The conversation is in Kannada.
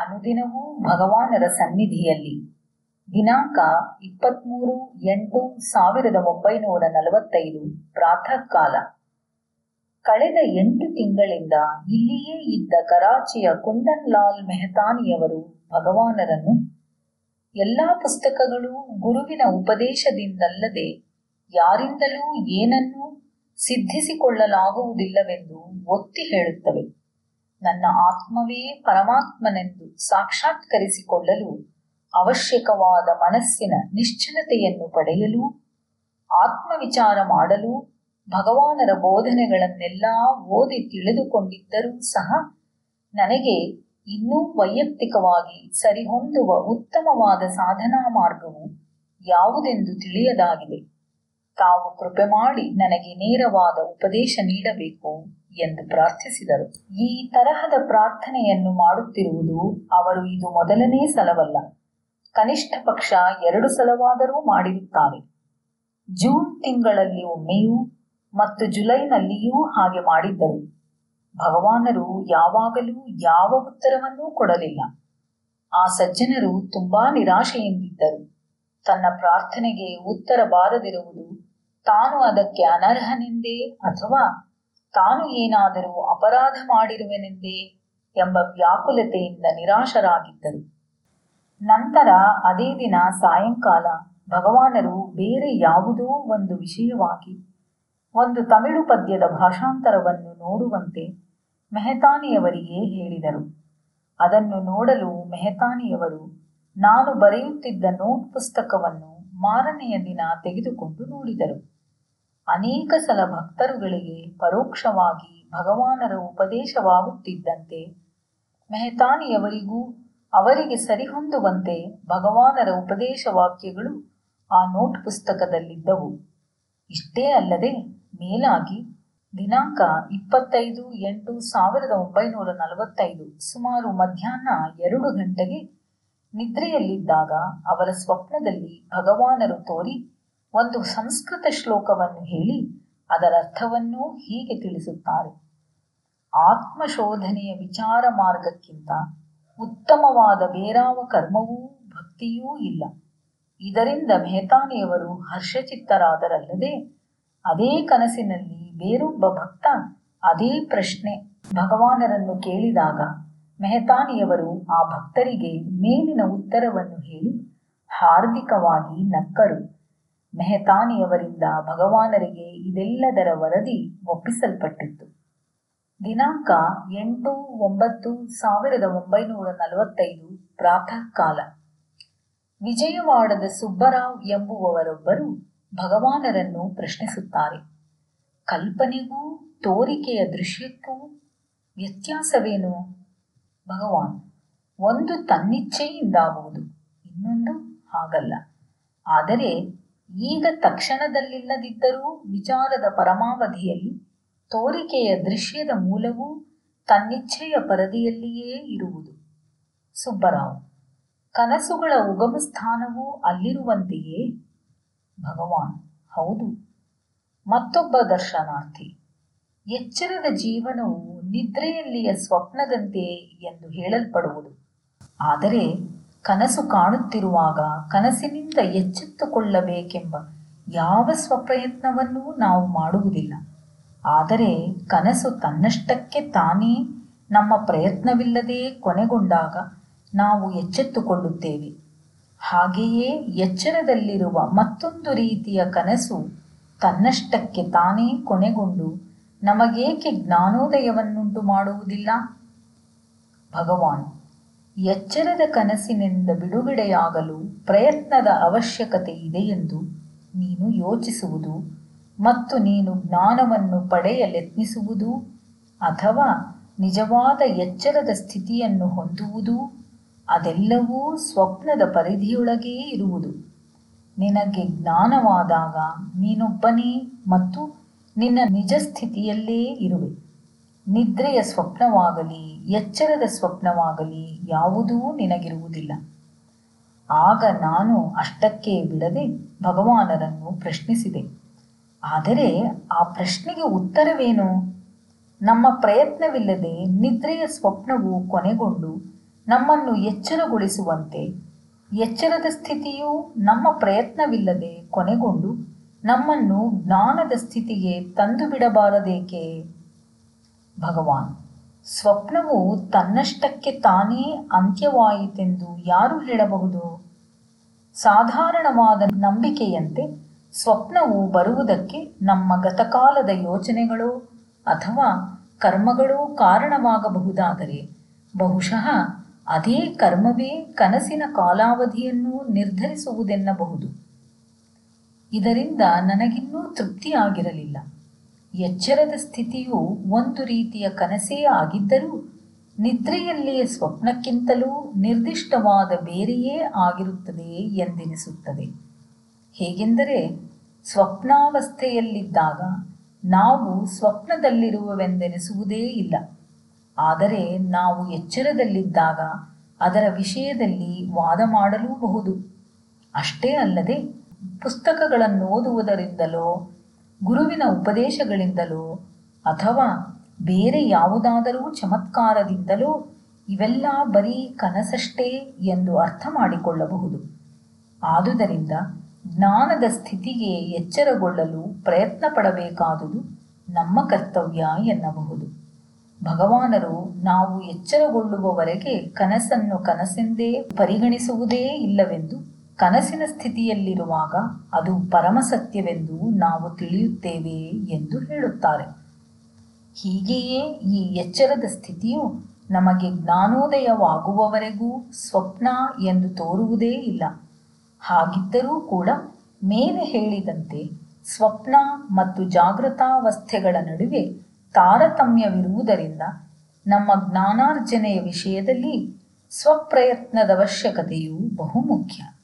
ಅನುದಿನವೂ ಭಗವಾನರ ಸನ್ನಿಧಿಯಲ್ಲಿ. ದಿನಾಂಕ ಇಪ್ಪತ್ತ್ಮೂರು ಎಂಟು ಸಾವಿರದ ಒಂಬೈನೂರ ನಲವತ್ತೈದು ಪ್ರಾತಃ ಕಾಲ ಕಳೆದ ಎಂಟು ತಿಂಗಳಿಂದ ಇಲ್ಲಿಯೇ ಇದ್ದ ಕರಾಚಿಯ ಕುಂದನ್ ಲಾಲ್ ಮೆಹತಾನಿಯವರು ಭಗವಾನರನ್ನು ಎಲ್ಲ ಪುಸ್ತಕಗಳು ಗುರುವಿನ ಉಪದೇಶದಿಂದಲ್ಲದೆ ಯಾರಿಂದಲೂ ಏನನ್ನೂ ಸಿದ್ಧಿಸಿಕೊಳ್ಳಲಾಗುವುದಿಲ್ಲವೆಂದು ಒತ್ತಿ ಹೇಳುತ್ತವೆ. ನನ್ನ ಆತ್ಮವೇ ಪರಮಾತ್ಮನೆಂದು ಸಾಕ್ಷಾತ್ಕರಿಸಿಕೊಳ್ಳಲು ಅವಶ್ಯಕವಾದ ಮನಸ್ಸಿನ ನಿಶ್ಚಲತೆಯನ್ನು ಪಡೆಯಲು, ಆತ್ಮವಿಚಾರ ಮಾಡಲು, ಭಗವಾನರ ಬೋಧನೆಗಳನ್ನೆಲ್ಲ ಓದಿ ತಿಳಿದುಕೊಂಡಿದ್ದರೂ ಸಹ ನನಗೆ ಇನ್ನೂ ವೈಯಕ್ತಿಕವಾಗಿ ಸರಿಹೊಂದುವ ಉತ್ತಮವಾದ ಸಾಧನಾ ಮಾರ್ಗವು ಯಾವುದೆಂದು ತಿಳಿಯದಾಗಿದೆ. ತಾವು ಕೃಪೆ ಮಾಡಿ ನನಗೆ ನೇರವಾದ ಉಪದೇಶ ನೀಡಬೇಕು. ಎಂದು ಪ್ರಾರ್ಥಿಸಿದರು. ಈ ತರಹದ ಪ್ರಾರ್ಥನೆಯನ್ನು ಮಾಡುತ್ತಿರುವುದು ಅವರು ಇದು ಮೊದಲನೇ ಸಲವಲ್ಲ. ಕನಿಷ್ಠ ಪಕ್ಷ ಎರಡು ಸಲವಾದರೂ ಮಾಡಿರುತ್ತಾರೆ. ಜೂನ್ ತಿಂಗಳಲ್ಲಿ ಒಮ್ಮೆಯೂ ಮತ್ತು ಜುಲೈನಲ್ಲಿಯೂ ಹಾಗೆ ಮಾಡಿದ್ದರು. ಭಗವಾನರು ಯಾವಾಗಲೂ ಯಾವ ಉತ್ತರವನ್ನೂ ಕೊಡಲಿಲ್ಲ. ಆ ಸಜ್ಜನರು ತುಂಬಾ ನಿರಾಶೆಯಿಂದಿದ್ದರು. ತನ್ನ ಪ್ರಾರ್ಥನೆಗೆ ಉತ್ತರ ಬಾರದಿರುವುದು ತಾನು ಅದಕ್ಕೆ ಅನರ್ಹನೆಂದೇ ಅಥವಾ ತಾನು ಏನಾದರೂ ಅಪರಾಧ ಮಾಡಿರುವೆನೆಂದೇ ಎಂಬ ವ್ಯಾಕುಲತೆಯಿಂದ ನಿರಾಶರಾಗಿದ್ದರು. ನಂತರ ಅದೇ ದಿನ ಸಾಯಂಕಾಲ ಭಗವಾನರು ಬೇರೆ ಯಾವುದೋ ಒಂದು ವಿಷಯವಾಗಿ ಒಂದು ತಮಿಳು ಪದ್ಯದ ಭಾಷಾಂತರವನ್ನು ನೋಡುವಂತೆ ಮೆಹತಾನಿಯವರಿಗೆ ಹೇಳಿದರು. ಅದನ್ನು ನೋಡಲು ಮೆಹತಾನಿಯವರು, ನಾನು ಬರೆಯುತ್ತಿದ್ದ ನೋಟ್ ಪುಸ್ತಕವನ್ನು ಮಾರನೆಯ ದಿನ ತೆಗೆದುಕೊಂಡು ನೋಡಿದರು. ಅನೇಕ ಸಲ ಭಕ್ತರುಗಳಿಗೆ ಪರೋಕ್ಷವಾಗಿ ಭಗವಾನರ ಉಪದೇಶವಾಗುತ್ತಿದ್ದಂತೆ ಮೆಹತಾನಿಯವರಿಗೂ ಅವರಿಗೆ ಸರಿಹೊಂದುವಂತೆ ಭಗವಾನರ ಉಪದೇಶ ವಾಕ್ಯಗಳು ಆ ನೋಟ್ ಪುಸ್ತಕದಲ್ಲಿದ್ದವು. ಇಷ್ಟೇ ಅಲ್ಲದೆ ಮೇಲಾಗಿ ದಿನಾಂಕ ಇಪ್ಪತ್ತೈದು ಎಂಟು ಸಾವಿರದ ಒಂಬೈನೂರ ನಲವತ್ತೈದು ಸುಮಾರು ಮಧ್ಯಾಹ್ನ ಎರಡು ಗಂಟೆಗೆ ನಿದ್ರೆಯಲ್ಲಿದ್ದಾಗ ಅವರ ಸ್ವಪ್ನದಲ್ಲಿ ಭಗವಾನರು ತೋರಿ ಒಂದು ಸಂಸ್ಕೃತ ಶ್ಲೋಕವನ್ನು ಹೇಳಿ ಅದರ ಅರ್ಥವನ್ನೂ ಹೀಗೆ ತಿಳಿಸುತ್ತಾರೆ. ಆತ್ಮಶೋಧನೆಯ ವಿಚಾರ ಮಾರ್ಗಕ್ಕಿಂತ ಉತ್ತಮವಾದ ಬೇರಾವ ಕರ್ಮವೂ ಭಕ್ತಿಯೂ ಇಲ್ಲ. ಇದರಿಂದ ಮೆಹತಾನಿಯವರು ಹರ್ಷಚಿತ್ತರಾದರಲ್ಲದೆ ಅದೇ ಕನಸಿನಲ್ಲಿ ಬೇರೊಬ್ಬ ಭಕ್ತ ಅದೇ ಪ್ರಶ್ನೆ ಭಗವಾನರನ್ನು ಕೇಳಿದಾಗ ಮೆಹತಾನಿಯವರು ಆ ಭಕ್ತರಿಗೆ ಮೇಲಿನ ಉತ್ತರವನ್ನು ಹೇಳಿ ಹಾರ್ದಿಕವಾಗಿ ನಕ್ಕರು. ಮೆಹತಾನಿಯವರಿಂದ ಭಗವಾನರಿಗೆ ಇದೆಲ್ಲದರ ವರದಿ ಒಪ್ಪಿಸಲ್ಪಟ್ಟಿತ್ತು. ದಿನಾಂಕ ಎಂಟು ಒಂಬತ್ತು ಸಾವಿರದ ಒಂಬೈನೂರ ನಲವತ್ತೈದು ಪ್ರಾತಃ ಕಾಲ ವಿಜಯವಾಡದ ಸುಬ್ಬರಾವ್ ಎಂಬುವವರೊಬ್ಬರು ಭಗವಾನರನ್ನು ಪ್ರಶ್ನಿಸುತ್ತಾರೆ. ಕಲ್ಪನೆಗೂ ತೋರಿಕೆಯ ದೃಶ್ಯಕ್ಕೂ ವ್ಯತ್ಯಾಸವೇನು? ಭಗವಾನ್, ಒಂದು ತನ್ನಿಚ್ಛೆಯಿಂದಾಗುವುದು, ಇನ್ನೊಂದು ಹಾಗಲ್ಲ. ಆದರೆ ಈಗ ತಕ್ಷಣದಲ್ಲಿಲ್ಲದಿದ್ದರೂ ವಿಚಾರದ ಪರಮಾವಧಿಯಲ್ಲಿ, ತೋರಿಕೆಯ ದೃಶ್ಯದ ಮೂಲವೂ ತನ್ನಿಚ್ಛೆಯ ಪರದಿಯಲ್ಲಿಯೇ ಇರುವುದು. ಸುಬ್ಬರಾವ್, ಕನಸುಗಳ ಉಗಮ ಸ್ಥಾನವೂ ಅಲ್ಲಿರುವಂತೆಯೇ? ಭಗವಾನ್, ಹೌದು. ಮತ್ತೊಬ್ಬ ದರ್ಶನಾರ್ಥಿ, ಎಚ್ಚರದ ಜೀವನವು ನಿದ್ರೆಯಲ್ಲಿಯ ಸ್ವಪ್ನದಂತೆ ಎಂದು ಹೇಳಲ್ಪಡುವುದು. ಆದರೆ ಕನಸು ಕಾಣುತ್ತಿರುವಾಗ ಕನಸಿನಿಂದ ಎಚ್ಚೆತ್ತುಕೊಳ್ಳಬೇಕೆಂಬ ಯಾವ ಸ್ವಪ್ರಯತ್ನವನ್ನೂ ನಾವು ಮಾಡುವುದಿಲ್ಲ. ಆದರೆ ಕನಸು ತನ್ನಷ್ಟಕ್ಕೆ ತಾನೇ ನಮ್ಮ ಪ್ರಯತ್ನವಿಲ್ಲದೇ ಕೊನೆಗೊಂಡಾಗ ನಾವು ಎಚ್ಚೆತ್ತುಕೊಳ್ಳುತ್ತೇವೆ. ಹಾಗೆಯೇ ಎಚ್ಚರದಲ್ಲಿರುವ ಮತ್ತೊಂದು ರೀತಿಯ ಕನಸು ತನ್ನಷ್ಟಕ್ಕೆ ತಾನೇ ಕೊನೆಗೊಂಡು ನಮಗೇಕೆ ಜ್ಞಾನೋದಯವನ್ನುಂಟು ಮಾಡುವುದಿಲ್ಲ? ಭಗವಾನ್ ಎಚ್ಚರದ ಕನಸಿನಿಂದ ಬಿಡುಗಡೆಯಾಗಲು ಪ್ರಯತ್ನದ ಅವಶ್ಯಕತೆ ಇದೆಯೆಂದು ನೀನು ಯೋಚಿಸುವುದು ಮತ್ತು ನೀನು ಜ್ಞಾನವನ್ನು ಪಡೆಯಲೆತ್ನಿಸುವುದು ಅಥವಾ ನಿಜವಾದ ಎಚ್ಚರದ ಸ್ಥಿತಿಯನ್ನು ಹೊಂದುವುದು, ಅದೆಲ್ಲವೂ ಸ್ವಪ್ನದ ಪರಿಧಿಯೊಳಗೇ ಇರುವುದು. ನಿನಗೆ ಜ್ಞಾನವಾದಾಗ ನೀನೊಬ್ಬನೇ ಮತ್ತು ನಿನ್ನ ನಿಜ ಸ್ಥಿತಿಯಲ್ಲೇ ಇರುವೆ. ನಿದ್ರೆಯ ಸ್ವಪ್ನವಾಗಲಿ, ಎಚ್ಚರದ ಸ್ವಪ್ನವಾಗಲಿ ಯಾವುದೂ ನಿನಗಿರುವುದಿಲ್ಲ. ಆಗ ನಾನು ಅಷ್ಟಕ್ಕೆ ಬಿಡದೆ ಭಗವಾನರನ್ನು ಪ್ರಶ್ನಿಸಿದೆ. ಆದರೆ ಆ ಪ್ರಶ್ನೆಗೆ ಉತ್ತರವೇನು? ನಮ್ಮ ಪ್ರಯತ್ನವಿಲ್ಲದೆ ನಿದ್ರೆಯ ಸ್ವಪ್ನವು ಕೊನೆಗೊಂಡು ನಮ್ಮನ್ನು ಎಚ್ಚರಗೊಳಿಸುವಂತೆ, ಎಚ್ಚರದ ಸ್ಥಿತಿಯು ನಮ್ಮ ಪ್ರಯತ್ನವಿಲ್ಲದೆ ಕೊನೆಗೊಂಡು ನಮ್ಮನ್ನು ಜ್ಞಾನದ ಸ್ಥಿತಿಗೆ ತಂದು ಬಿಡಬಾರದೇಕೆ? ಭಗವಾನ್. ಸ್ವಪ್ನವು ತನ್ನಷ್ಟಕ್ಕೆ ತಾನೇ ಅಂತ್ಯವಾಯಿತೆಂದು ಯಾರು ಹೇಳಬಹುದು? ಸಾಧಾರಣವಾದ ನಂಬಿಕೆಯಂತೆ ಸ್ವಪ್ನವು ಬರುವುದಕ್ಕೆ ನಮ್ಮ ಗತಕಾಲದ ಯೋಚನೆಗಳು ಅಥವಾ ಕರ್ಮಗಳು ಕಾರಣವಾಗಬಹುದಾದರೆ ಬಹುಶಃ ಅದೇ ಕರ್ಮವೇ ಕನಸಿನ ಕಾಲಾವಧಿಯನ್ನು ನಿರ್ಧರಿಸುವುದೆನ್ನಬಹುದು. ಇದರಿಂದ ನನಗಿನ್ನೂ ತೃಪ್ತಿಯಾಗಿರಲಿಲ್ಲ. ಎಚ್ಚರದ ಸ್ಥಿತಿಯು ಒಂದು ರೀತಿಯ ಕನಸೇ ಆಗಿದ್ದರೂ ನಿದ್ರೆಯಲ್ಲಿಯ ಸ್ವಪ್ನಕ್ಕಿಂತಲೂ ನಿರ್ದಿಷ್ಟವಾದ ಬೇರೆಯೇ ಆಗಿರುತ್ತದೆ ಎಂದೆನಿಸುತ್ತದೆ. ಹೇಗೆಂದರೆ ಸ್ವಪ್ನಾವಸ್ಥೆಯಲ್ಲಿದ್ದಾಗ ನಾವು ಸ್ವಪ್ನದಲ್ಲಿರುವವೆಂದೆನಿಸುವುದೇ ಇಲ್ಲ. ಆದರೆ ನಾವು ಎಚ್ಚರದಲ್ಲಿದ್ದಾಗ ಅದರ ವಿಷಯದಲ್ಲಿ ವಾದ ಮಾಡಲೂಬಹುದು. ಅಷ್ಟೇ ಅಲ್ಲದೆ ಪುಸ್ತಕಗಳನ್ನು ಓದುವುದರಿಂದಲೋ ಗುರುವಿನ ಉಪದೇಶಗಳಿಂದಲೋ ಅಥವಾ ಬೇರೆ ಯಾವುದಾದರೂ ಚಮತ್ಕಾರದಿಂದಲೋ ಇವೆಲ್ಲ ಬರೀ ಕನಸಷ್ಟೇ ಎಂದು ಅರ್ಥ ಮಾಡಿಕೊಳ್ಳಬಹುದು. ಆದುದರಿಂದ ಜ್ಞಾನದ ಸ್ಥಿತಿಗೆ ಎಚ್ಚರಗೊಳ್ಳಲು ಪ್ರಯತ್ನ ಪಡಬೇಕಾದುದು ನಮ್ಮ ಕರ್ತವ್ಯ ಎನ್ನಬಹುದು. ಭಗವಾನರು ನಾವು ಎಚ್ಚರಗೊಳ್ಳುವವರೆಗೆ ಕನಸನ್ನು ಕನಸೆಂದೇ ಪರಿಗಣಿಸುವುದೇ ಇಲ್ಲವೆಂದು ಕನಸಿನ ಸ್ಥಿತಿಯಲ್ಲಿರುವಾಗ ಅದು ಪರಮಸತ್ಯವೆಂದು ನಾವು ತಿಳಿಯುತ್ತೇವೆ ಎಂದು ಹೇಳುತ್ತಾರೆ. ಹೀಗೆಯೇ ಈ ಎಚ್ಚರದ ಸ್ಥಿತಿಯು ನಮಗೆ ಜ್ಞಾನೋದಯವಾಗುವವರೆಗೂ ಸ್ವಪ್ನ ಎಂದು ತೋರುವುದೇ ಇಲ್ಲ. ಹಾಗಿದ್ದರೂ ಕೂಡ ಮೇಲೆ ಹೇಳಿದಂತೆ ಸ್ವಪ್ನ ಮತ್ತು ಜಾಗೃತಾವಸ್ಥೆಗಳ ನಡುವೆ ತಾರತಮ್ಯವಿರುವುದರಿಂದ ನಮ್ಮ ಜ್ಞಾನಾರ್ಜನೆಯ ವಿಷಯದಲ್ಲಿ ಸ್ವಪ್ರಯತ್ನದ ಅವಶ್ಯಕತೆಯು ಬಹುಮುಖ್ಯ.